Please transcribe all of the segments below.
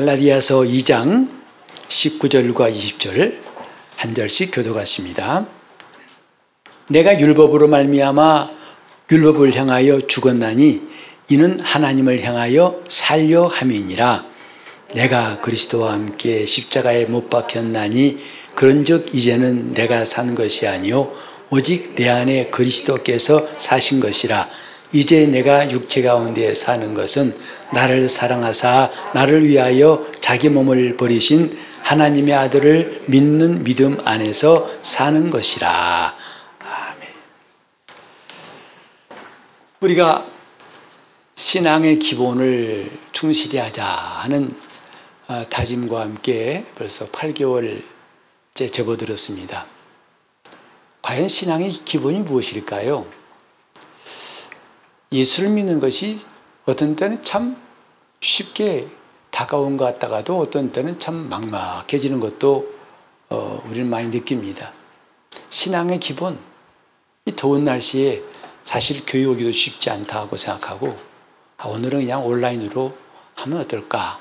갈라디아서 2장 19절과 20절 한 절씩 교도같습니다. 내가 율법으로 말미암아 율법을 향하여 죽었나니 이는 하나님을 향하여 살려 함이니라. 내가 그리스도와 함께 십자가에 못 박혔나니 그런즉 이제는 내가 산 것이 아니요 오직 내 안에 그리스도께서 사신 것이라. 이제 내가 육체 가운데 사는 것은 나를 사랑하사 나를 위하여 자기 몸을 버리신 하나님의 아들을 믿는 믿음 안에서 사는 것이라. 아멘. 우리가 신앙의 기본을 충실히 하자 하는 어, 다짐과 함께 벌써 8개월째 접어들었습니다. 과연 신앙의 기본이 무엇일까요? 예수를 믿는 것이 어떤 때는 참 쉽게 다가온 것 같다가도 어떤 때는 참 막막해지는 것도 어, 우리는 많이 느낍니다. 신앙의 기본, 이 더운 날씨에 사실 교회 오기도 쉽지 않다고 생각하고 아, 오늘은 그냥 온라인으로 하면 어떨까?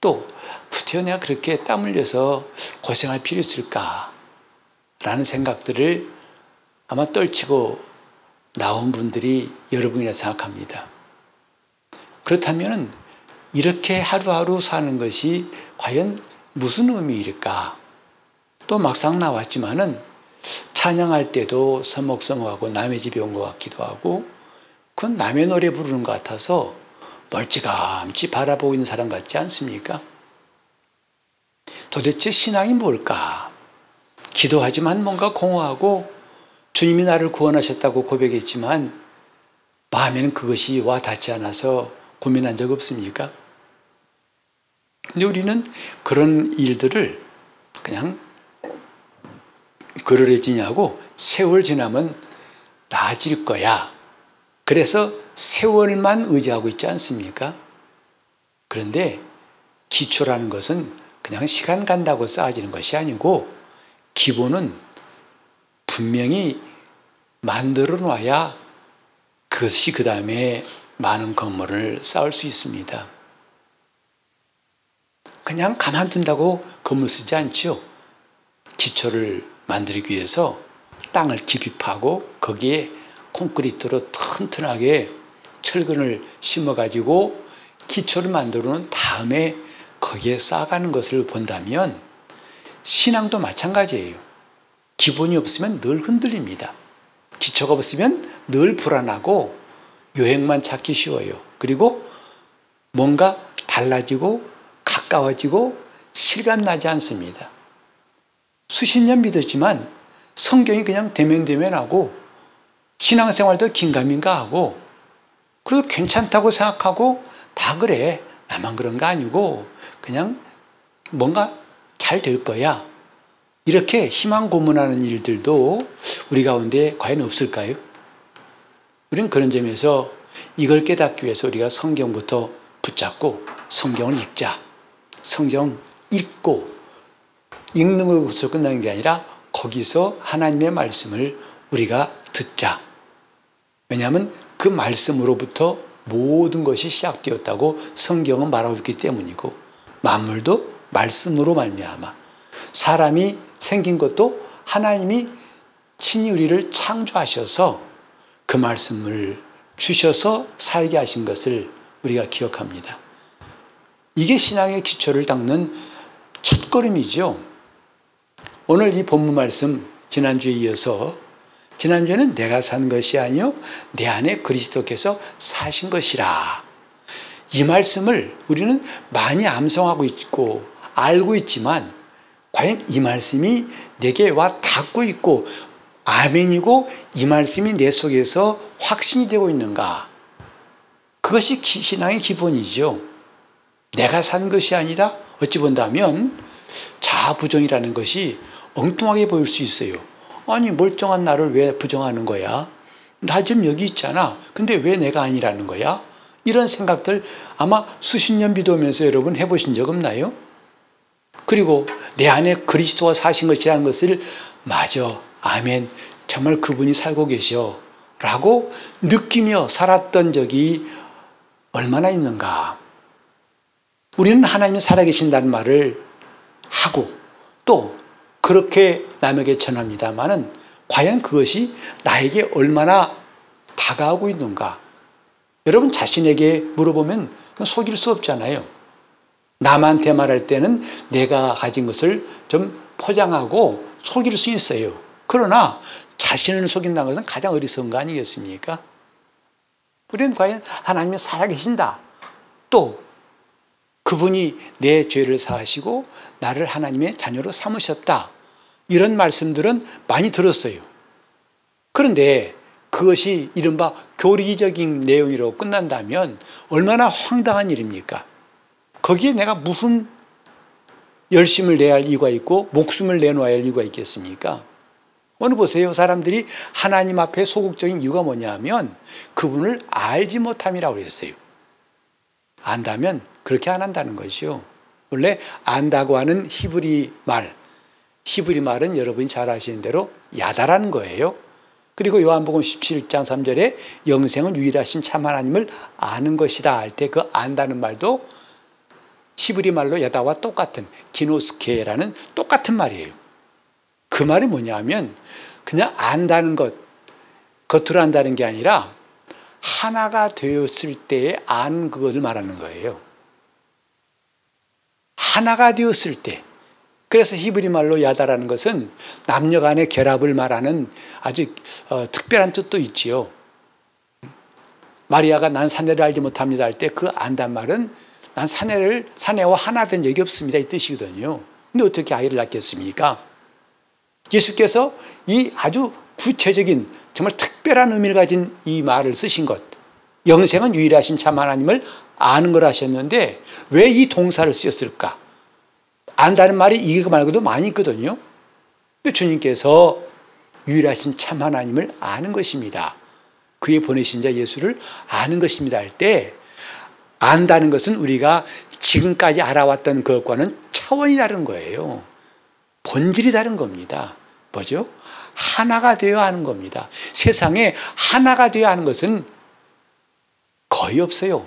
또 부터 내가 그렇게 땀 흘려서 고생할 필요 있을까? 라는 생각들을 아마 떨치고 나온 분들이 여러분이라 생각합니다. 그렇다면 이렇게 하루하루 사는 것이 과연 무슨 의미일까? 또 막상 나왔지만은 찬양할 때도 서먹서먹하고 남의 집에 온 것 같기도 하고 그건 남의 노래 부르는 것 같아서 멀찌감치 바라보고 있는 사람 같지 않습니까? 도대체 신앙이 뭘까? 기도하지만 뭔가 공허하고 주님이 나를 구원하셨다고 고백했지만 마음에는 그것이 와 닿지 않아서 고민한 적 없습니까? 근데 우리는 그런 일들을 그냥 그러려지냐고 세월 지나면 나아질 거야. 그래서 세월만 의지하고 있지 않습니까? 그런데 기초라는 것은 그냥 시간 간다고 쌓아지는 것이 아니고 기본은 분명히 만들어 놔야 그것이 그 다음에 많은 건물을 쌓을 수 있습니다. 그냥 가만둔다고 건물 쓰지 않죠. 기초를 만들기 위해서 땅을 깊이 파고 거기에 콘크리트로 튼튼하게 철근을 심어가지고 기초를 만들어 놓은 다음에 거기에 쌓아가는 것을 본다면 신앙도 마찬가지예요. 기본이 없으면 늘 흔들립니다. 기초가 없으면 늘 불안하고 여행만 찾기 쉬워요. 그리고 뭔가 달라지고 가까워지고 실감나지 않습니다. 수십 년 믿었지만 성경이 그냥 대면대면하고 신앙생활도 긴가민가 하고 그리고 괜찮다고 생각하고 다 그래. 나만 그런 거 아니고 그냥 뭔가 잘 될 거야. 이렇게 희망 고문하는 일들도 우리 가운데 과연 없을까요? 우리는 그런 점에서 이걸 깨닫기 위해서 우리가 성경부터 붙잡고 성경을 읽자. 성경 읽고 읽는 것으로 끝나는 게 아니라 거기서 하나님의 말씀을 우리가 듣자. 왜냐하면 그 말씀으로부터 모든 것이 시작되었다고 성경은 말하고 있기 때문이고 만물도 말씀으로 말미암아 사람이 생긴 것도 하나님이 친히 우리를 창조하셔서 그 말씀을 주셔서 살게 하신 것을 우리가 기억합니다. 이게 신앙의 기초를 닦는 첫걸음이죠. 오늘 이 본문 말씀 지난주에 이어서 지난주에는 내가 산 것이 아니요 내 안에 그리스도께서 사신 것이라. 이 말씀을 우리는 많이 암송하고 있고 알고 있지만 과연 이 말씀이 내게 와 닿고 있고 아멘이고 이 말씀이 내 속에서 확신이 되고 있는가? 그것이 신앙의 기본이죠. 내가 산 것이 아니라 어찌 본다면 자부정이라는 것이 엉뚱하게 보일 수 있어요. 아니 멀쩡한 나를 왜 부정하는 거야? 나 지금 여기 있잖아. 근데 왜 내가 아니라는 거야? 이런 생각들 아마 수십 년 믿으면서 여러분 해보신 적 없나요? 그리고 내 안에 그리스도가 사신 것이라는 것을 맞아. 아멘. 정말 그분이 살고 계셔. 라고 느끼며 살았던 적이 얼마나 있는가. 우리는 하나님이 살아계신다는 말을 하고 또 그렇게 남에게 전합니다만은 과연 그것이 나에게 얼마나 다가오고 있는가? 여러분 자신에게 물어보면 속일 수 없잖아요. 남한테 말할 때는 내가 가진 것을 좀 포장하고 속일 수 있어요. 그러나 자신을 속인다는 것은 가장 어리석은 거 아니겠습니까? 우리는 과연 하나님이 살아계신다. 또 그분이 내 죄를 사하시고 나를 하나님의 자녀로 삼으셨다. 이런 말씀들은 많이 들었어요. 그런데 그것이 이른바 교리적인 내용으로 끝난다면 얼마나 황당한 일입니까? 거기에 내가 무슨 열심을 내야 할 이유가 있고 목숨을 내놓아야 할 이유가 있겠습니까? 오늘 보세요. 사람들이 하나님 앞에 소극적인 이유가 뭐냐면 그분을 알지 못함이라고 그랬어요. 안다면 그렇게 안 한다는 것이요. 원래 안다고 하는 히브리 말, 히브리 말은 여러분이 잘 아시는 대로 야다라는 거예요. 그리고 요한복음 17장 3절에 영생은 유일하신 참 하나님을 아는 것이다 할 때 그 안다는 말도 히브리 말로 야다와 똑같은 기노스케라는 똑같은 말이에요. 그 말이 뭐냐면 그냥 안다는 것, 겉으로 안다는 게 아니라 하나가 되었을 때에 안 그것을 말하는 거예요. 하나가 되었을 때. 그래서 히브리 말로 야다라는 것은 남녀 간의 결합을 말하는 아주 어, 특별한 뜻도 있지요. 마리아가 난 사내를 알지 못합니다 할 때 그 안단 말은 난 사내를 사내와 하나 된 적이 없습니다 이 뜻이거든요. 근데 어떻게 아이를 낳겠습니까? 예수께서 이 아주 구체적인 정말 특별한 의미를 가진 이 말을 쓰신 것. 영생은 유일하신 참 하나님을 아는 걸 하셨는데 왜 이 동사를 쓰셨을까? 안다는 말이 이거 말고도 많이 있거든요. 근데 주님께서 유일하신 참 하나님을 아는 것입니다. 그의 보내신 자 예수를 아는 것입니다 할 때 안다는 것은 우리가 지금까지 알아왔던 것과는 차원이 다른 거예요. 본질이 다른 겁니다. 뭐죠? 하나가 되어야 하는 겁니다. 세상에 하나가 되어야 하는 것은 거의 없어요.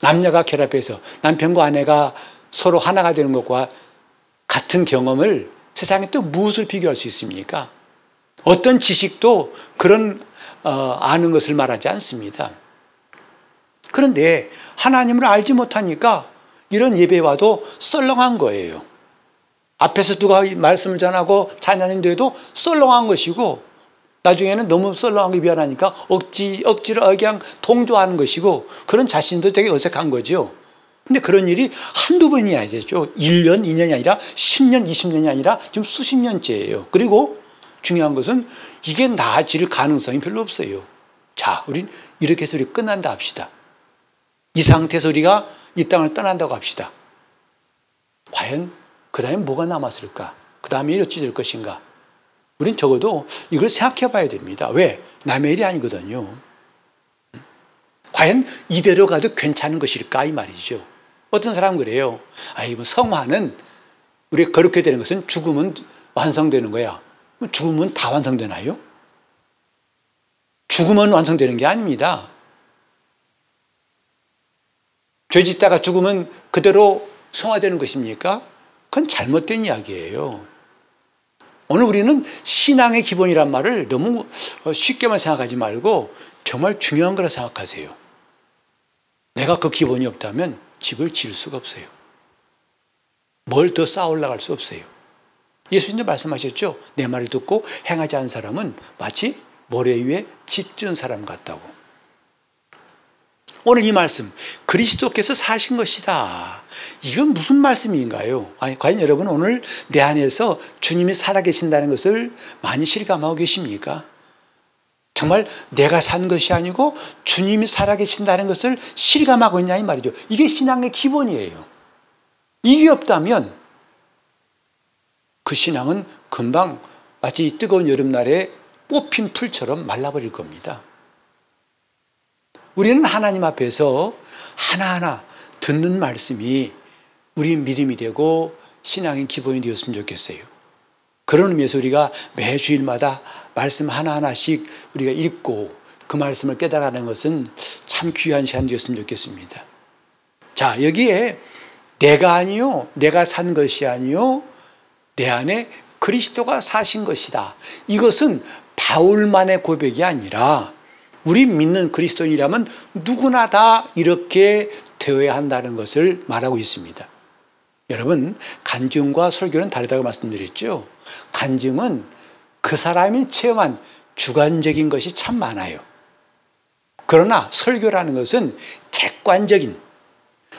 남녀가 결합해서 남편과 아내가 서로 하나가 되는 것과 같은 경험을 세상에 또 무엇을 비교할 수 있습니까? 어떤 지식도 그런 어, 아는 것을 말하지 않습니다. 그런데 하나님을 알지 못하니까 이런 예배 와도 썰렁한 거예요. 앞에서 누가 말씀을 전하고 찬양인데도 썰렁한 것이고 나중에는 너무 썰렁한 게 미안하니까 억지, 억지로 그냥 동조하는 것이고 그런 자신도 되게 어색한 거죠. 근데 그런 일이 한두 번이 아니죠. 1년, 2년이 아니라 10년, 20년이 아니라 지금 수십 년째예요. 그리고 중요한 것은 이게 나아질 가능성이 별로 없어요. 자, 우린 이렇게 해서 우리 끝난다 합시다. 이 상태에서 우리가 이 땅을 떠난다고 합시다. 과연 그 다음에 뭐가 남았을까? 그 다음에 어찌 될 것인가? 우린 적어도 이걸 생각해 봐야 됩니다. 왜? 남의 일이 아니거든요. 과연 이대로 가도 괜찮은 것일까? 이 말이죠. 어떤 사람은 그래요. 아이, 뭐 성화는 우리가 그렇게 되는 것은 죽으면 완성되는 거야. 죽으면 다 완성되나요? 죽으면 완성되는 게 아닙니다. 죄 짓다가 죽으면 그대로 성화되는 것입니까? 그건 잘못된 이야기예요. 오늘 우리는 신앙의 기본이란 말을 너무 쉽게만 생각하지 말고 정말 중요한 거라 생각하세요. 내가 그 기본이 없다면 집을 지을 수가 없어요. 뭘 더 쌓아 올라갈 수 없어요. 예수님도 말씀하셨죠. 내 말을 듣고 행하지 않은 사람은 마치 모래 위에 집 지은 사람 같다고. 오늘 이 말씀 그리스도께서 사신 것이다. 이건 무슨 말씀인가요? 아니 과연 여러분 오늘 내 안에서 주님이 살아계신다는 것을 많이 실감하고 계십니까? 정말 내가 산 것이 아니고 주님이 살아계신다는 것을 실감하고 있냐 이 말이죠. 이게 신앙의 기본이에요. 이게 없다면 그 신앙은 금방 마치 뜨거운 여름날에 뽑힌 풀처럼 말라버릴 겁니다. 우리는 하나님 앞에서 하나하나 듣는 말씀이 우리 믿음이 되고 신앙의 기본이 되었으면 좋겠어요. 그런 의미에서 우리가 매 주일마다 말씀 하나하나씩 우리가 읽고 그 말씀을 깨달아가는 것은 참 귀한 시간 되었으면 좋겠습니다. 자, 여기에 내가 아니요, 내가 산 것이 아니요, 내 안에 그리스도가 사신 것이다. 이것은 바울만의 고백이 아니라 우리 믿는 그리스도인이라면 누구나 다 이렇게 되어야 한다는 것을 말하고 있습니다. 여러분, 간증과 설교는 다르다고 말씀드렸죠. 간증은 그 사람이 체험한 주관적인 것이 참 많아요. 그러나 설교라는 것은 객관적인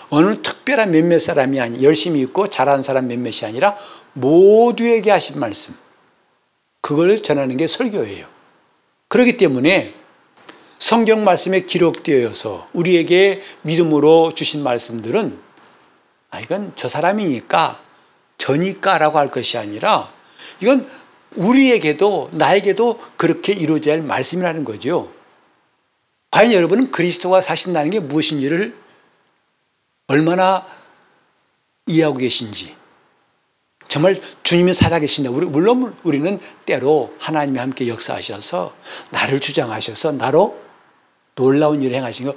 어느 특별한 몇몇 사람이 아니 열심히 있고 잘하는 사람 몇몇이 아니라 모두에게 하신 말씀 그걸 전하는 게 설교예요. 그렇기 때문에 성경 말씀에 기록되어서 우리에게 믿음으로 주신 말씀들은 아 이건 저 사람이니까 저니까라고 할 것이 아니라 이건 우리에게도 나에게도 그렇게 이루어져야 할 말씀이라는 거죠. 과연 여러분은 그리스도가 사신다는 게 무엇인지를 얼마나 이해하고 계신지 정말 주님이 살아계신다. 물론 우리는 때로 하나님이 함께 역사하셔서 나를 주장하셔서 나로 놀라운 일을 행하신 거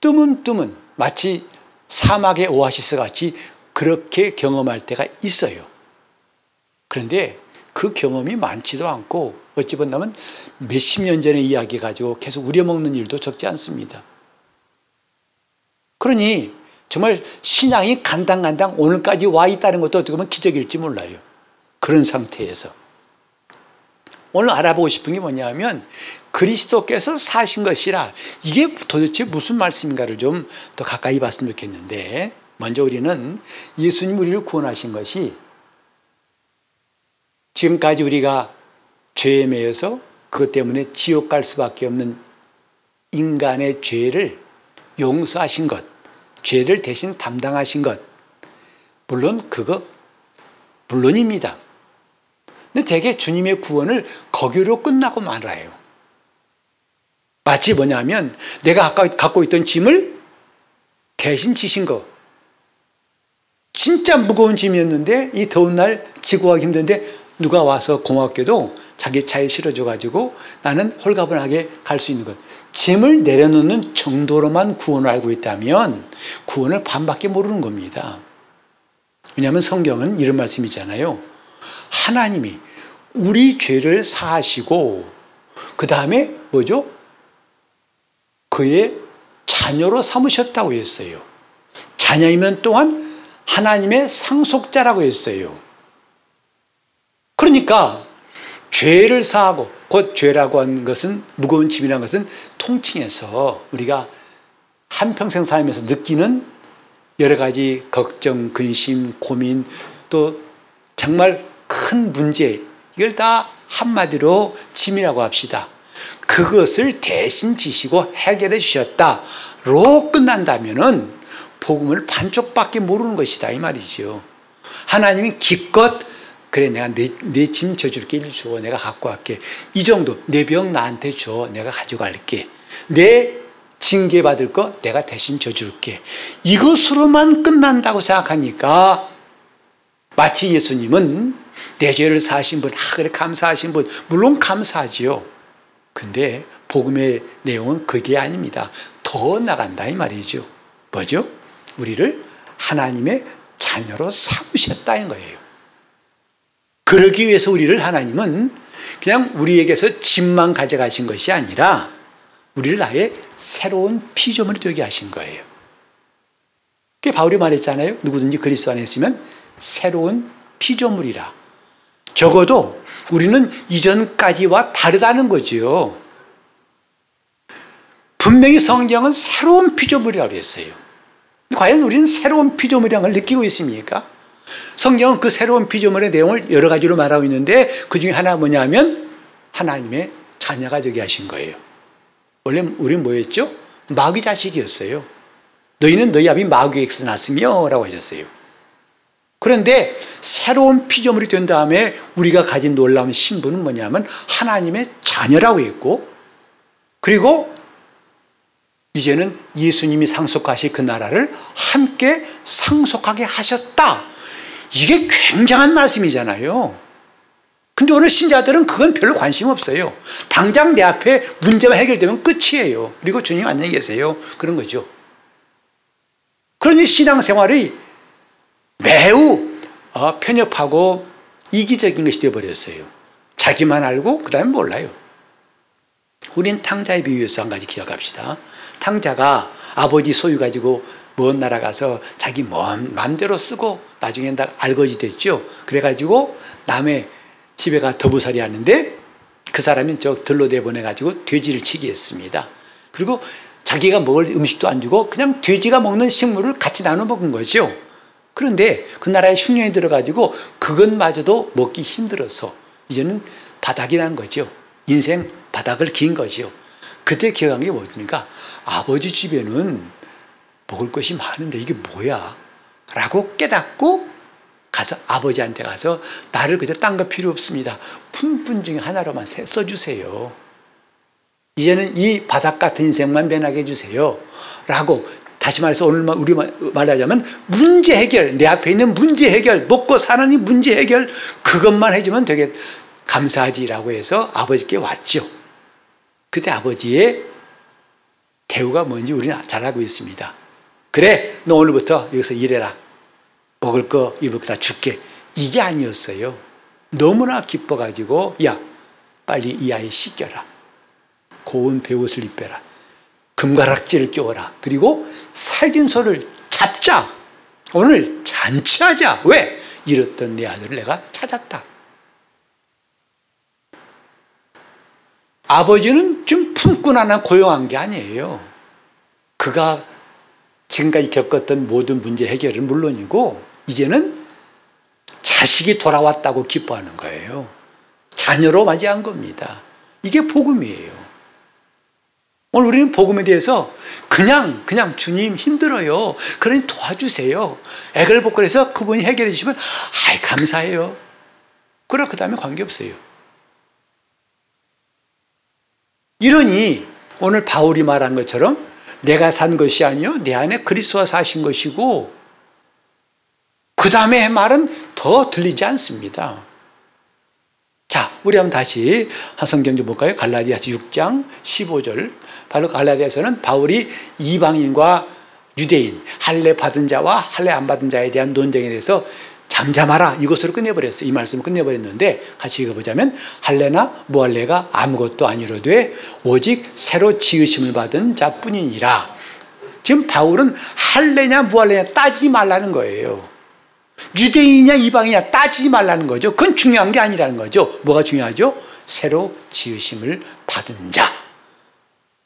뜸은 마치 사막의 오아시스 같이 그렇게 경험할 때가 있어요. 그런데 그 경험이 많지도 않고 어찌 본다면 몇십 년 전의 이야기 가지고 계속 우려먹는 일도 적지 않습니다. 그러니 정말 신앙이 간당간당 오늘까지 와 있다는 것도 어떻게 보면 기적일지 몰라요. 그런 상태에서. 오늘 알아보고 싶은 게 뭐냐면 그리스도께서 사신 것이라 이게 도대체 무슨 말씀인가를 좀 더 가까이 봤으면 좋겠는데 먼저 우리는 예수님 우리를 구원하신 것이 지금까지 우리가 죄에 매여서 그것 때문에 지옥 갈 수밖에 없는 인간의 죄를 용서하신 것, 죄를 대신 담당하신 것, 물론 그거 물론입니다. 근데 대개 주님의 구원을 거기로 끝나고 말아요. 마치 뭐냐면 내가 아까 갖고 있던 짐을 대신 지신 거. 진짜 무거운 짐이었는데 이 더운 날 지고 가기 힘든데 누가 와서 고맙게도 자기 차에 실어줘 가지고 나는 홀가분하게 갈 수 있는 것. 짐을 내려놓는 정도로만 구원을 알고 있다면 구원을 반밖에 모르는 겁니다. 왜냐하면 성경은 이런 말씀이잖아요. 하나님이 우리 죄를 사하시고 그 다음에 뭐죠? 그의 자녀로 삼으셨다고 했어요. 자녀이면 또한 하나님의 상속자라고 했어요. 그러니까 죄를 사하고 곧 죄라고 한 것은 무거운 짐이라는 것은 통칭해서 우리가 한평생 살면서 느끼는 여러 가지 걱정, 근심, 고민 또 정말 큰 문제 이걸 다 한마디로 짐이라고 합시다. 그것을 대신 지시고 해결해 주셨다로 끝난다면은 복음을 반쪽밖에 모르는 것이다 이 말이죠. 하나님이 기껏 그래 내가 내짐 져줄게 일 줘. 내가 갖고 갈게. 이 정도 내 병 나한테 줘. 내가 가져갈게. 내 징계 받을 거 내가 대신 져줄게. 이것으로만 끝난다고 생각하니까 마치 예수님은 내 죄를 사신 분, 아 그래 감사하신 분 물론 감사하지요. 근데 복음의 내용은 그게 아닙니다. 더 나간다 이 말이죠. 뭐죠? 우리를 하나님의 자녀로 삼으셨다는 거예요. 그러기 위해서 우리를 하나님은 그냥 우리에게서 짐만 가져가신 것이 아니라 우리를 아예 새로운 피조물이 되게 하신 거예요. 그게 바울이 말했잖아요. 누구든지 그리스도 안에 있으면 새로운 피조물이라. 적어도 우리는 이전까지와 다르다는 거지요. 분명히 성경은 새로운 피조물이라고 했어요. 과연 우리는 새로운 피조물이라는 걸 느끼고 있습니까? 성경은 그 새로운 피조물의 내용을 여러 가지로 말하고 있는데 그 중에 하나 뭐냐면 하나님의 자녀가 되게 하신 거예요. 원래 우리는 뭐였죠? 마귀 자식이었어요. 너희는 너희 아비 마귀에게서 났으며 라고 하셨어요. 그런데 새로운 피조물이 된 다음에 우리가 가진 놀라운 신분은 뭐냐면 하나님의 자녀라고 했고 그리고 이제는 예수님이 상속하신 그 나라를 함께 상속하게 하셨다. 이게 굉장한 말씀이잖아요. 근데 오늘 신자들은 그건 별로 관심 없어요. 당장 내 앞에 문제가 해결되면 끝이에요. 그리고 주님 안녕히 계세요. 그런 거죠. 그러니 신앙생활이 매우 어, 편협하고 이기적인 것이 되어버렸어요. 자기만 알고 그 다음에 몰라요. 우린 탕자에 비유해서 한 가지 기억합시다. 탕자가 아버지 소유 가지고 먼 나라 가서 자기 마음대로 쓰고 나중엔 다 알거지 됐죠. 그래가지고 남의 집에 가 더부살이 하는데 그 사람이 저 들로 내보내가지고 돼지를 치게 했습니다. 그리고 자기가 먹을 음식도 안 주고 그냥 돼지가 먹는 식물을 같이 나눠 먹은 거죠. 그런데 그 나라에 흉년이 들어가지고 그것마저도 먹기 힘들어서 이제는 바닥이 난 거죠. 인생 바닥을 긴 거죠. 그때 기억한 게 뭡니까? 아버지 집에는 먹을 것이 많은데 이게 뭐야? 라고 깨닫고 가서 아버지한테 가서 나를 그저 딴 거 필요 없습니다. 품분 중에 하나로만 써주세요. 이제는 이 바닥 같은 인생만 변하게 해주세요. 라고 다시 말해서 오늘 우리 말하자면 문제 해결, 내 앞에 있는 문제 해결, 먹고 사는 이 문제 해결, 그것만 해주면 되게 감사하지라고 해서 아버지께 왔죠. 그때 아버지의 대우가 뭔지 우리는 잘 알고 있습니다. 그래, 너 오늘부터 여기서 일해라. 먹을 거, 입을 거 다 줄게. 이게 아니었어요. 너무나 기뻐가지고, 야, 빨리 이 아이 씻겨라. 고운 배옷을 입혀라. 금가락지를 끼워라. 그리고 살진 소를 잡자. 오늘 잔치하자. 왜? 잃었던 내 아들을 내가 찾았다. 아버지는 좀 품고 나나 고용한 게 아니에요. 그가 지금까지 겪었던 모든 문제 해결은 물론이고, 이제는 자식이 돌아왔다고 기뻐하는 거예요. 자녀로 맞이한 겁니다. 이게 복음이에요. 오늘 우리는 복음에 대해서 그냥 그냥 주님 힘들어요. 그러니 도와주세요. 애걸복걸해서 그분이 해결해 주시면 아이 감사해요. 그래 그 다음에 관계 없어요. 이러니 오늘 바울이 말한 것처럼 내가 산 것이 아니요 내 안에 그리스도가 사신 것이고 그 다음에 말은 더 들리지 않습니다. 자, 우리 한번 다시 한 성경 좀 볼까요? 갈라디아서 6장 15절. 바로 갈라디아서는 바울이 이방인과 유대인, 할례 받은 자와 할례 안 받은 자에 대한 논쟁에 대해서 잠잠하라 이것으로 끝내버렸어요. 이 말씀을 끝내버렸는데 같이 읽어보자면 할례나 무할례가 아무것도 아니로되 오직 새로 지으심을 받은 자뿐이니라. 지금 바울은 할례냐 무할례냐 따지지 말라는 거예요. 유대인이냐 이방이냐 따지지 말라는 거죠. 그건 중요한 게 아니라는 거죠. 뭐가 중요하죠? 새로 지으심을 받은 자.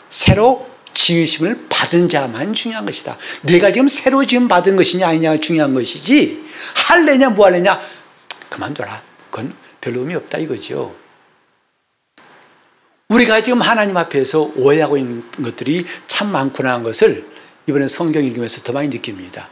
새로 지으심을 받은 자만 중요한 것이다. 내가 지금 새로 지음 받은 것이냐 아니냐가 중요한 것이지 할래냐 뭐 할래냐 그만둬라. 그건 별로 의미 없다 이거죠. 우리가 지금 하나님 앞에서 오해하고 있는 것들이 참 많구나 하는 것을 이번에 성경 읽으면서 더 많이 느낍니다.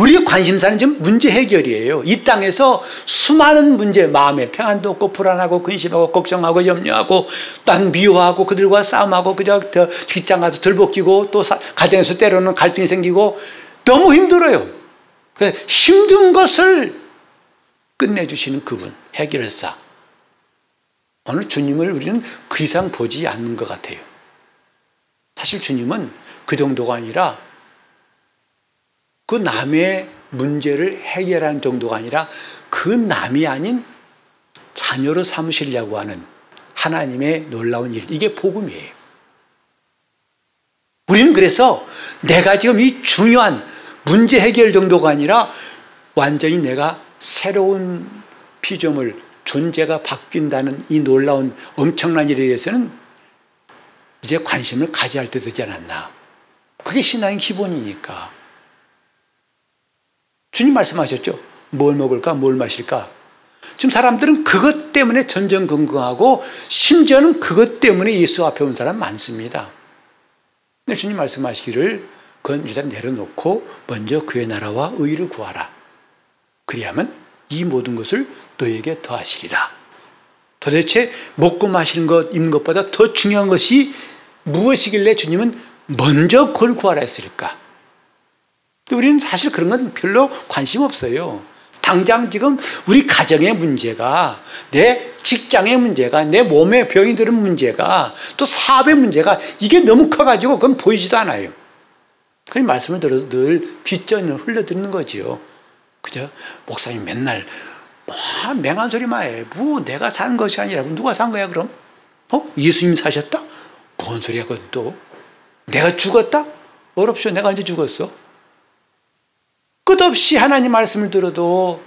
우리의 관심사는 지금 문제 해결이에요. 이 땅에서 수많은 문제, 마음에 평안도 없고 불안하고 근심하고 걱정하고 염려하고 난 미워하고 그들과 싸움하고 그저 직장 가서 들볶이고 또 가정에서 때로는 갈등이 생기고 너무 힘들어요. 힘든 것을 끝내주시는 그분, 해결사. 오늘 주님을 우리는 그 이상 보지 않는 것 같아요. 사실 주님은 그 정도가 아니라 그 남의 문제를 해결하는 정도가 아니라 그 남이 아닌 자녀로 삼으시려고 하는 하나님의 놀라운 일. 이게 복음이에요. 우리는 그래서 내가 지금 이 중요한 문제 해결 정도가 아니라 완전히 내가 새로운 피조물, 존재가 바뀐다는 이 놀라운 엄청난 일에 대해서는 이제 관심을 가져야 할 때 되지 않았나. 그게 신앙의 기본이니까. 주님 말씀하셨죠. 뭘 먹을까, 뭘 마실까. 지금 사람들은 그것 때문에 전전긍긍하고 심지어는 그것 때문에 예수 앞에 온 사람 많습니다. 근데 주님 말씀하시기를 그건 일단 내려놓고 먼저 그의 나라와 의를 구하라. 그리하면 이 모든 것을 너에게 더하시리라. 도대체 먹고 마시는 것, 입는 것보다 더 중요한 것이 무엇이길래 주님은 먼저 그걸 구하라 했을까? 우리는 사실 그런 건 별로 관심 없어요. 당장 지금 우리 가정의 문제가 내 직장의 문제가 내 몸에 병이 드는 문제가 또 사업의 문제가 이게 너무 커가지고 그건 보이지도 않아요. 그 말씀을 들어서 늘 귓전을 흘려듣는 거지요. 그죠? 목사님 맨날 뭐 맹한 소리만 해. 뭐 내가 산 것이 아니라 누가 산 거야 그럼? 어? 예수님 사셨다? 뭔 소리야 그건 또? 내가 죽었다? 어렵쇼 내가 언제 죽었어? 끝없이 하나님 말씀을 들어도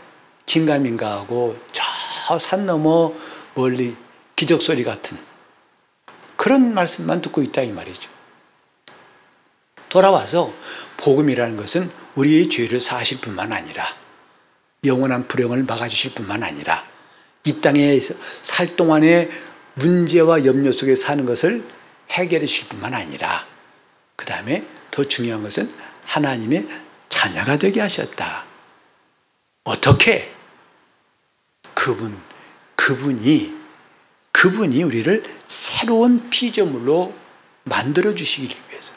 긴가민가 하고 저 산 너머 멀리 기적 소리 같은 그런 말씀만 듣고 있다 이 말이죠. 돌아와서 복음이라는 것은 우리의 죄를 사실 뿐만 아니라 영원한 불행을 막아주실 뿐만 아니라 이 땅에 살 동안에 문제와 염려 속에 사는 것을 해결해 주실 뿐만 아니라 그 다음에 더 중요한 것은 하나님의 자녀가 되게 하셨다. 어떻게? 그분, 그분이, 그분이 우리를 새로운 피조물로 만들어 주시기 위해서.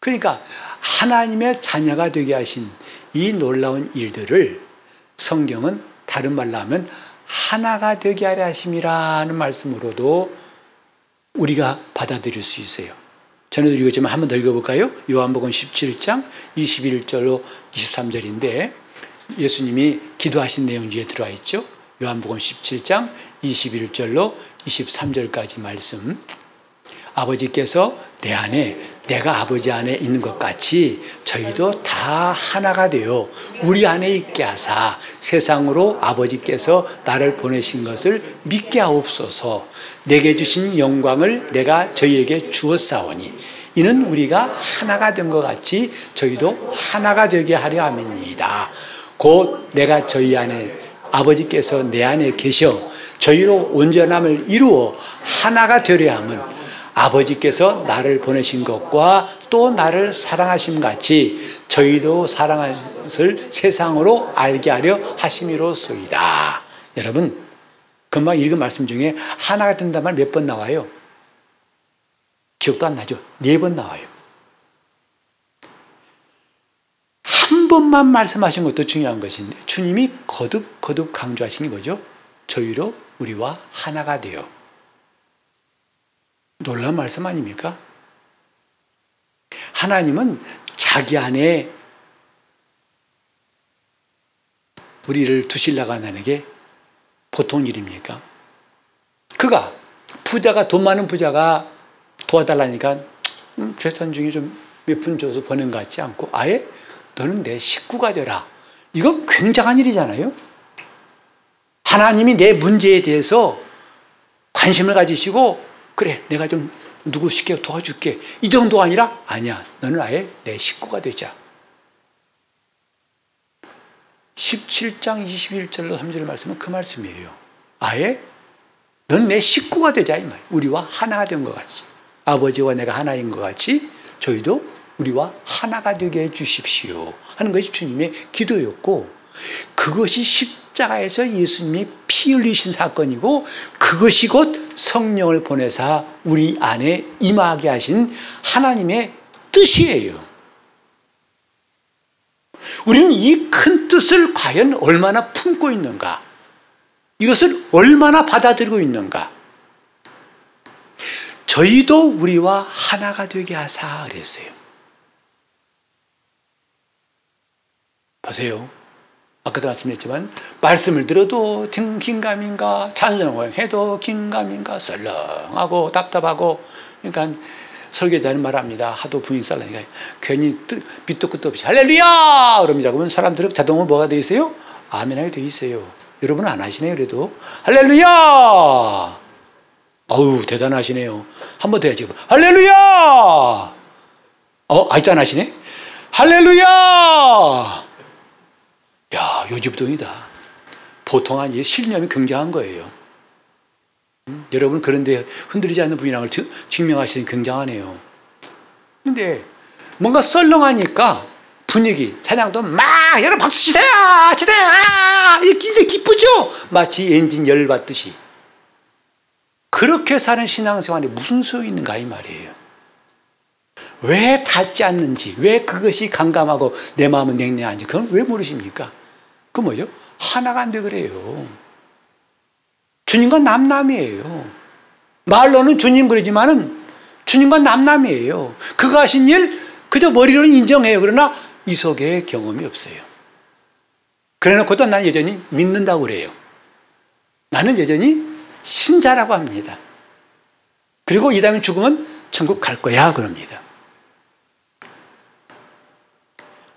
그러니까 하나님의 자녀가 되게 하신 이 놀라운 일들을 성경은 다른 말로 하면 하나가 되게 하려 하심이라는 말씀으로도 우리가 받아들일 수 있어요. 전에도 읽었지만 한 번 더 읽어볼까요? 요한복음 17장 21절로 23절인데 예수님이 기도하신 내용 중에 들어와 있죠. 요한복음 17장 21절로 23절까지 말씀. 아버지께서 내 안에 내가 아버지 안에 있는 것 같이 저희도 다 하나가 되어 우리 안에 있게 하사 세상으로 아버지께서 나를 보내신 것을 믿게 하옵소서 내게 주신 영광을 내가 저희에게 주었사오니 이는 우리가 하나가 된 것 같이 저희도 하나가 되게 하려 함입니다. 곧 내가 저희 안에 아버지께서 내 안에 계셔 저희로 온전함을 이루어 하나가 되려 함은 아버지께서 나를 보내신 것과 또 나를 사랑하심 같이 저희도 사랑한 것을 세상으로 알게 하려 하심이로소이다. 여러분, 금방 읽은 말씀 중에 하나가 된다는 말 몇 번 나와요? 기억도 안 나죠? 네 번 나와요. 한 번만 말씀하신 것도 중요한 것인데 주님이 거듭 거듭 강조하신 게 뭐죠? 저희로 우리와 하나가 되어 놀라운 말씀 아닙니까? 하나님은 자기 안에 우리를 두실라고 하는 게 보통 일입니까? 그가 부자가 돈 많은 부자가 도와달라니까 음, 재산 중에 좀몇푼 줘서 버는 것 같지 않고 아예 너는 내 식구가 되라. 이건 굉장한 일이잖아요. 하나님이 내 문제에 대해서 관심을 가지시고 그래 내가 좀 누구 쉽게 도와줄게. 이 정도 아니라 아니야. 너는 아예 내 식구가 되자. 17장 21절로 3절 말씀은 그 말씀이에요. 아예 넌 내 식구가 되자 이 말. 우리와 하나가 된 것 같이. 아버지와 내가 하나인 것 같이 저희도 우리와 하나가 되게 해 주십시오. 하는 것이 주님의 기도였고 그것이 십자가에서 예수님이 피 흘리신 사건이고 그것이 곧 성령을 보내사 우리 안에 임하게 하신 하나님의 뜻이에요. 우리는 이 큰 뜻을 과연 얼마나 품고 있는가? 이것을 얼마나 받아들이고 있는가? 저희도 우리와 하나가 되게 하사 그랬어요. 보세요. 아까도 말씀드렸지만 말씀을 들어도 긴가민가 찬송을 해도 긴가민가 썰렁하고 답답하고 그러니까 설교자는 말합니다. 하도 분위기 쌀라니까 괜히 밑도 끝도 없이 할렐루야 그럽니다. 그러면 사람들은 자동으로 뭐가 돼 있어요? 아멘하게 돼 있어요. 여러분 안 하시네요 그래도 할렐루야 아우 대단하시네요. 한 번 더 해야지. 할렐루야 어 아직도 안 하시네? 할렐루야 야, 요집동이다. 보통 아니 실념이 굉장한 거예요. 음? 여러분 그런데 흔들리지 않는 분이랑을 증명하시는 굉장하네요. 근데 뭔가 썰렁하니까 분위기, 찬양도 막 여러분 박수 치세요! 치세요! 아! 이게 기쁘죠? 마치 엔진 열 받듯이. 그렇게 사는 신앙생활에 무슨 소용이 있는가 이 말이에요. 왜 닿지 않는지, 왜 그것이 강감하고 내 마음은 냉랭한지, 그건 왜 모르십니까? 그 뭐죠? 하나가 안 돼 그래요. 주님과 남남이에요. 말로는 주님 그러지만은 주님과 남남이에요. 그가 하신 일 그저 머리로는 인정해요. 그러나 이 속에 경험이 없어요. 그래놓고도 나는 여전히 믿는다고 그래요. 나는 여전히 신자라고 합니다. 그리고 이 다음에 죽으면 천국 갈 거야. 그럽니다.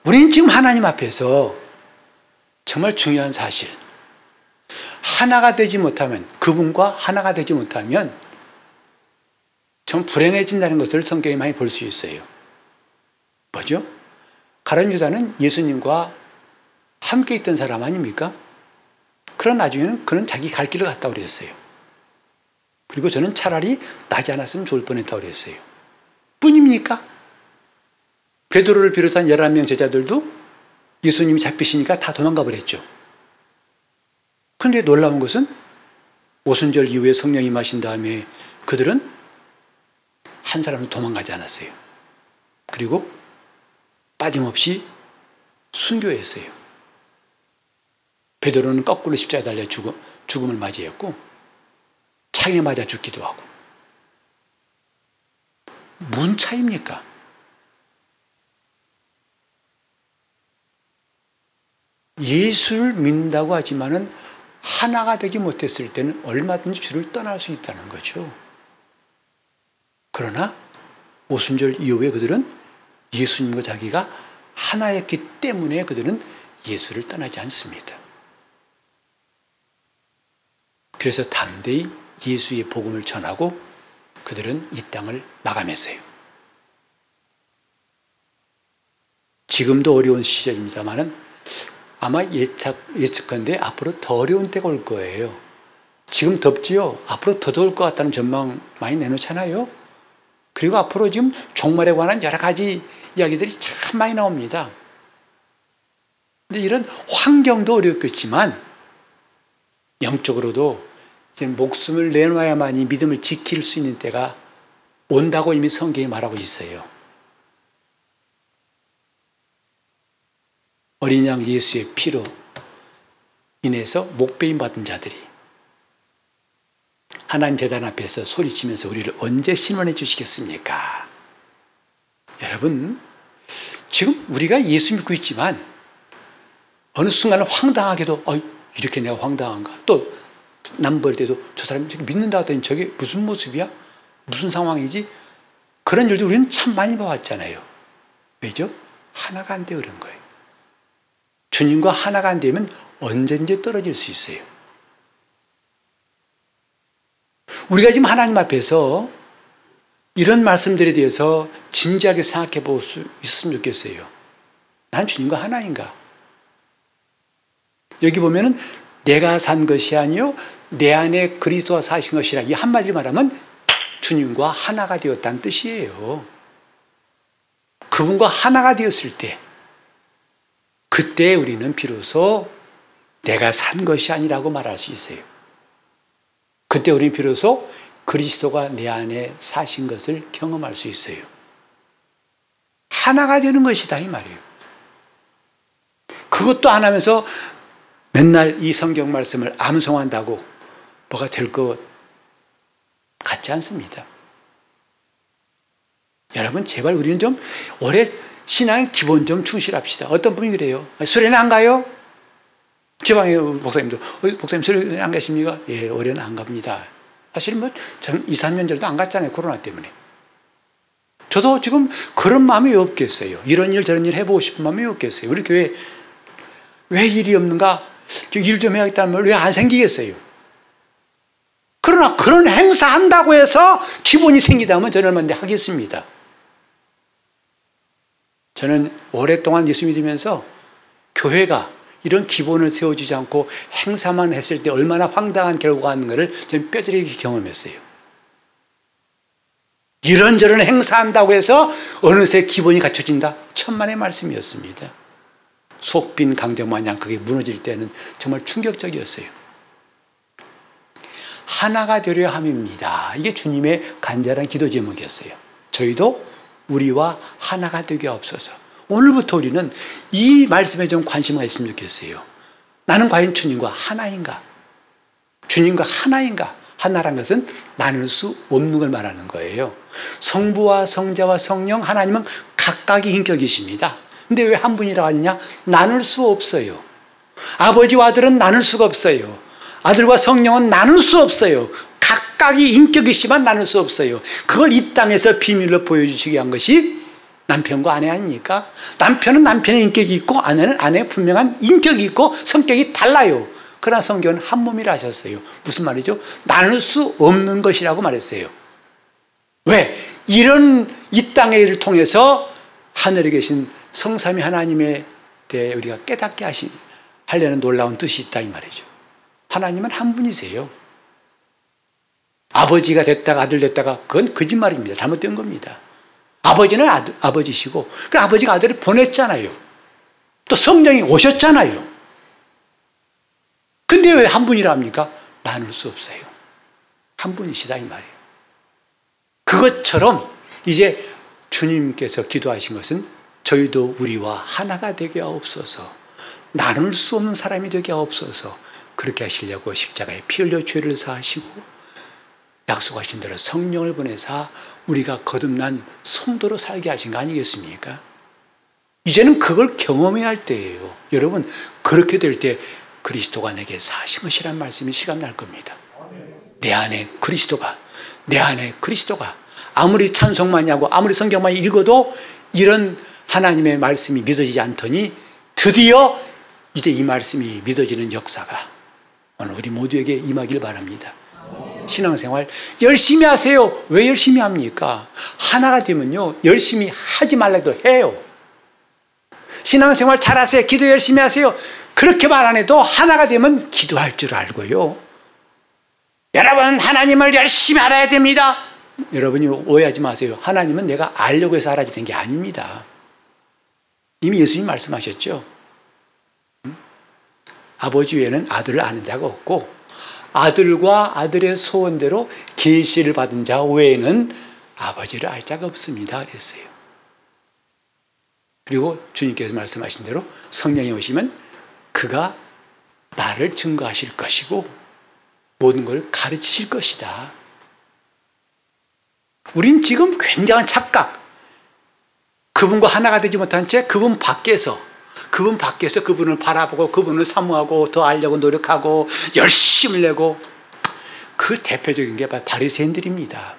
우리는 지금 하나님 앞에서 정말 중요한 사실. 하나가 되지 못하면, 그분과 하나가 되지 못하면 좀 불행해진다는 것을 성경에 많이 볼 수 있어요. 뭐죠? 가론 유다는 예수님과 함께 있던 사람 아닙니까? 그런 나중에는 그는 자기 갈 길을 갔다 그랬어요. 그리고 저는 차라리 나지 않았으면 좋을 뻔했다고 그랬어요. 뿐입니까? 베드로를 비롯한 11명 제자들도 예수님이 잡히시니까 다 도망가 버렸죠. 그런데 놀라운 것은 오순절 이후에 성령이 마신 다음에 그들은 한 사람도 도망가지 않았어요. 그리고 빠짐없이 순교했어요. 베드로는 거꾸로 십자에 달려 죽음, 죽음을 맞이했고 창에 맞아 죽기도 하고 문 차입니까? 예수를 믿는다고 하지만은 하나가 되지 못했을 때는 얼마든지 주를 떠날 수 있다는 거죠. 그러나 오순절 이후에 그들은 예수님과 자기가 하나였기 때문에 그들은 예수를 떠나지 않습니다. 그래서 담대히 예수의 복음을 전하고 그들은 이 땅을 마감했어요. 지금도 어려운 시절입니다만은 아마 예측, 예측한데 앞으로 더 어려운 때가 올 거예요. 지금 덥지요? 앞으로 더 더울 것 같다는 전망 많이 내놓잖아요? 그리고 앞으로 지금 종말에 관한 여러 가지 이야기들이 참 많이 나옵니다. 근데 이런 환경도 어렵겠지만, 영적으로도 이제 목숨을 내놔야만이 믿음을 지킬 수 있는 때가 온다고 이미 성경이 말하고 있어요. 어린 양 예수의 피로 인해서 목배임 받은 자들이 하나님 재단 앞에서 소리치면서 우리를 언제 신원해 주시겠습니까? 여러분, 지금 우리가 예수 믿고 있지만 어느 순간은 황당하게도 어, 이렇게 내가 황당한가? 또 남벌 때도 저 사람이 믿는다 하더니 저게 무슨 모습이야? 무슨 상황이지? 그런 일도 우리는 참 많이 봐왔잖아요. 왜죠? 하나가 안 되어 그런 거예요. 주님과 하나가 안 되면 언제든지 떨어질 수 있어요. 우리가 지금 하나님 앞에서 이런 말씀들에 대해서 진지하게 생각해 볼 수 있으면 좋겠어요. 난 주님과 하나인가? 여기 보면은 내가 산 것이 아니요 내 안에 그리스도가 사신 것이라 이 한마디로 말하면 주님과 하나가 되었다는 뜻이에요. 그분과 하나가 되었을 때 그때 우리는 비로소 내가 산 것이 아니라고 말할 수 있어요. 그때 우리는 비로소 그리스도가 내 안에 사신 것을 경험할 수 있어요. 하나가 되는 것이다 이 말이에요. 그것도 안 하면서 맨날 이 성경 말씀을 암송한다고 뭐가 될 것 같지 않습니다. 여러분 제발 우리는 좀 올해 신앙 기본 좀 충실합시다. 어떤 분이 그래요? 수련회 안 가요? 지방에 목사님도 어, 목사님 수련회 안 가십니까? 예, 올해는 안 갑니다. 사실 뭐 2, 3년 전에도 안 갔잖아요. 코로나 때문에. 저도 지금 그런 마음이 없겠어요. 이런 일 저런 일 해보고 싶은 마음이 없겠어요. 우리 교회 왜 일이 없는가? 일 좀 해야겠다는 말 왜 안 생기겠어요? 그러나 그런 행사 한다고 해서 기본이 생기다면 저는 얼마나 하겠습니다. 저는 오랫동안 예수 믿으면서 교회가 이런 기본을 세워주지 않고 행사만 했을 때 얼마나 황당한 결과가 있는가를 저는 뼈저리게 경험했어요. 이런저런 행사한다고 해서 어느새 기본이 갖춰진다? 천만의 말씀이었습니다. 속빈 강정 마냥 그게 무너질 때는 정말 충격적이었어요. 하나가 되려 함입니다. 이게 주님의 간절한 기도 제목이었어요. 저희도 우리와 하나가 되게 없어서 오늘부터 우리는 이 말씀에 좀 관심을 가졌으면 좋겠어요. 나는 과연 주님과 하나인가? 주님과 하나인가? 하나란 것은 나눌 수 없는 걸 말하는 거예요. 성부와 성자와 성령 하나님은 각각의 인격이십니다. 근데 왜 한 분이라고 하느냐? 나눌 수 없어요. 아버지와 아들은 나눌 수가 없어요. 아들과 성령은 나눌 수 없어요. 각각의 인격이시만 나눌 수 없어요. 그걸 이 땅에서 비밀로 보여주시기 위한 것이 남편과 아내 아닙니까? 남편은 남편의 인격이 있고 아내는 아내의 분명한 인격이 있고 성격이 달라요. 그러나 성경은 한 몸이라 하셨어요. 무슨 말이죠? 나눌 수 없는 것이라고 말했어요. 왜? 이런 이 땅의 일을 통해서 하늘에 계신 성삼위 하나님에 대해 우리가 깨닫게 하시, 하려는 놀라운 뜻이 있다 이 말이죠. 하나님은 한 분이세요. 아버지가 됐다가 아들 됐다가 그건 거짓말입니다. 잘못된 겁니다. 아버지는 아들, 아버지시고 그 아버지가 아들을 보냈잖아요. 또 성령이 오셨잖아요. 근데 왜 한 분이라 합니까? 나눌 수 없어요. 한 분이시다 이 말이에요. 그것처럼 이제 주님께서 기도하신 것은 저희도 우리와 하나가 되게 하옵소서. 나눌 수 없는 사람이 되게 하옵소서. 그렇게 하시려고 십자가에 피 흘려 죄를 사하시고 약속하신 대로 성령을 보내사 우리가 거듭난 성도로 살게 하신 거 아니겠습니까? 이제는 그걸 경험해야 할 때예요. 여러분, 그렇게 될 때 그리스도가 내게 사신 것이란 말씀이 시간날 겁니다. 내 안에 그리스도가, 내 안에 그리스도가 아무리 찬송 많이 하고 아무리 성경 많이 읽어도 이런 하나님의 말씀이 믿어지지 않더니 드디어 이제 이 말씀이 믿어지는 역사가 오늘 우리 모두에게 임하길 바랍니다. 신앙생활 열심히 하세요. 왜 열심히 합니까? 하나가 되면요. 열심히 하지 말라도 해요. 신앙생활 잘하세요. 기도 열심히 하세요. 그렇게 말 안 해도 하나가 되면 기도할 줄 알고요. 여러분, 하나님을 열심히 알아야 됩니다. 여러분이 오해하지 마세요. 하나님은 내가 알려고 해서 알아지는 게 아닙니다. 이미 예수님 말씀하셨죠. 아버지 외에는 아들을 아는 자가 없고 아들과 아들의 소원대로 계시를 받은 자 외에는 아버지를 알 자가 없습니다. 그랬어요. 그리고 주님께서 말씀하신 대로 성령이 오시면 그가 나를 증거하실 것이고 모든 걸 가르치실 것이다. 우린 지금 굉장한 착각. 그분과 하나가 되지 못한 채 그분 밖에서 그분 밖에서 그분을 바라보고 그분을 사모하고 더 알려고 노력하고 열심을 내고 그 대표적인 게 바리새인들입니다.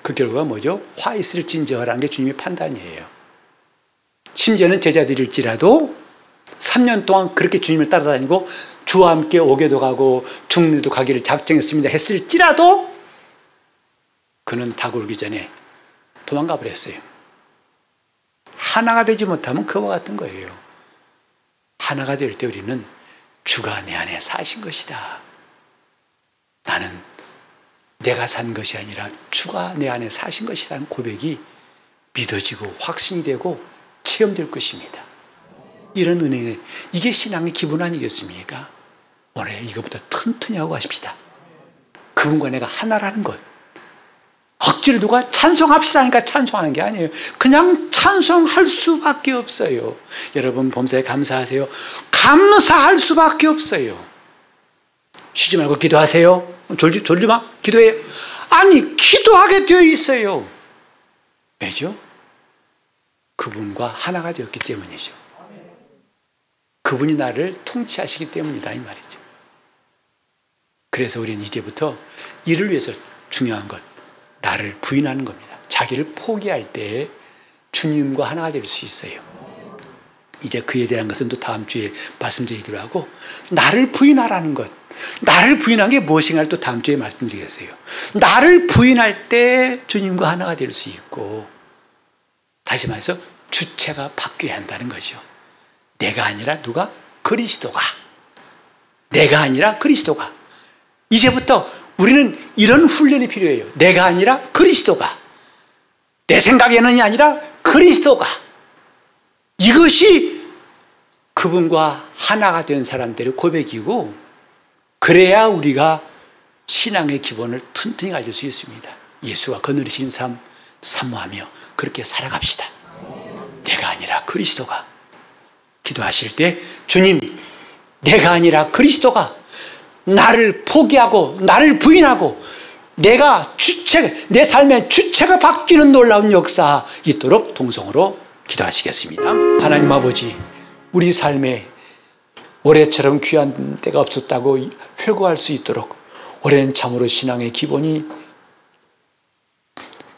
그 결과가 뭐죠? 화 있을 진저라는 게 주님의 판단이에요. 심지어는 제자들일지라도 3년 동안 그렇게 주님을 따라다니고 주와 함께 오게도 가고 중리도 가기를 작정했습니다 했을지라도 그는 다 굴기 전에 도망가 버렸어요. 하나가 되지 못하면 그와 같은 거예요. 하나가 될 때 우리는 주가 내 안에 사신 것이다. 나는 내가 산 것이 아니라 주가 내 안에 사신 것이라는 고백이 믿어지고 확신이 되고 체험될 것입니다. 이런 은혜, 이게 신앙의 기분 아니겠습니까? 올해 이것보다 튼튼히 하고 가십시다. 그분과 내가 하나라는 것. 억지로 누가 찬송합시다 하니까 찬송하는 게 아니에요. 그냥 찬송할 수밖에 없어요. 여러분 범사에 감사하세요. 감사할 수밖에 없어요. 쉬지 말고 기도하세요. 졸지, 졸지 마. 기도해. 아니, 기도하게 되어 있어요. 왜죠? 그분과 하나가 되었기 때문이죠. 그분이 나를 통치하시기 때문이다. 이 말이죠. 그래서 우리는 이제부터 이를 위해서 중요한 것. 나를 부인하는 겁니다. 자기를 포기할 때 주님과 하나가 될 수 있어요. 이제 그에 대한 것은 또 다음 주에 말씀드리기로 하고 나를 부인하라는 것. 나를 부인한 게 무엇인가를 또 다음 주에 말씀드리겠어요. 나를 부인할 때 주님과 하나가 될 수 있고 다시 말해서 주체가 바뀌어야 한다는 거죠. 내가 아니라 누가? 그리스도가. 내가 아니라 그리스도가. 이제부터 우리는 이런 훈련이 필요해요. 내가 아니라 그리스도가. 내 생각에는이 아니라 그리스도가. 이것이 그분과 하나가 된 사람들의 고백이고, 그래야 우리가 신앙의 기본을 튼튼히 가질 수 있습니다. 예수가 거느리신 삶 사모하며 그렇게 살아갑시다. 내가 아니라 그리스도가. 기도하실 때, 주님, 내가 아니라 그리스도가 나를 포기하고 나를 부인하고 내가 주체, 내 삶의 주체가 바뀌는 놀라운 역사 있도록 동성으로 기도하시겠습니다. 하나님 아버지, 우리 삶에 올해처럼 귀한 때가 없었다고 회고할 수 있도록 올해는 참으로 신앙의 기본이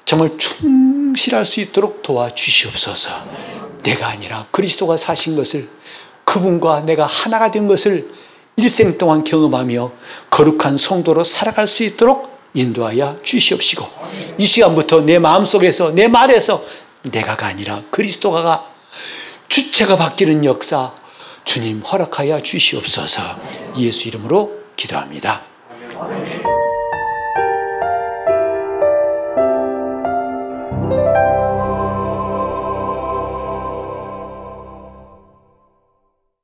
정말 충실할 수 있도록 도와주시옵소서. 내가 아니라 그리스도가 사신 것을 그분과 내가 하나가 된 것을 일생 동안 경험하며 거룩한 성도로 살아갈 수 있도록 인도하여 주시옵시고 이 시간부터 내 마음속에서 내 말에서 내가가 아니라 그리스도가 주체가 바뀌는 역사 주님 허락하여 주시옵소서 예수 이름으로 기도합니다.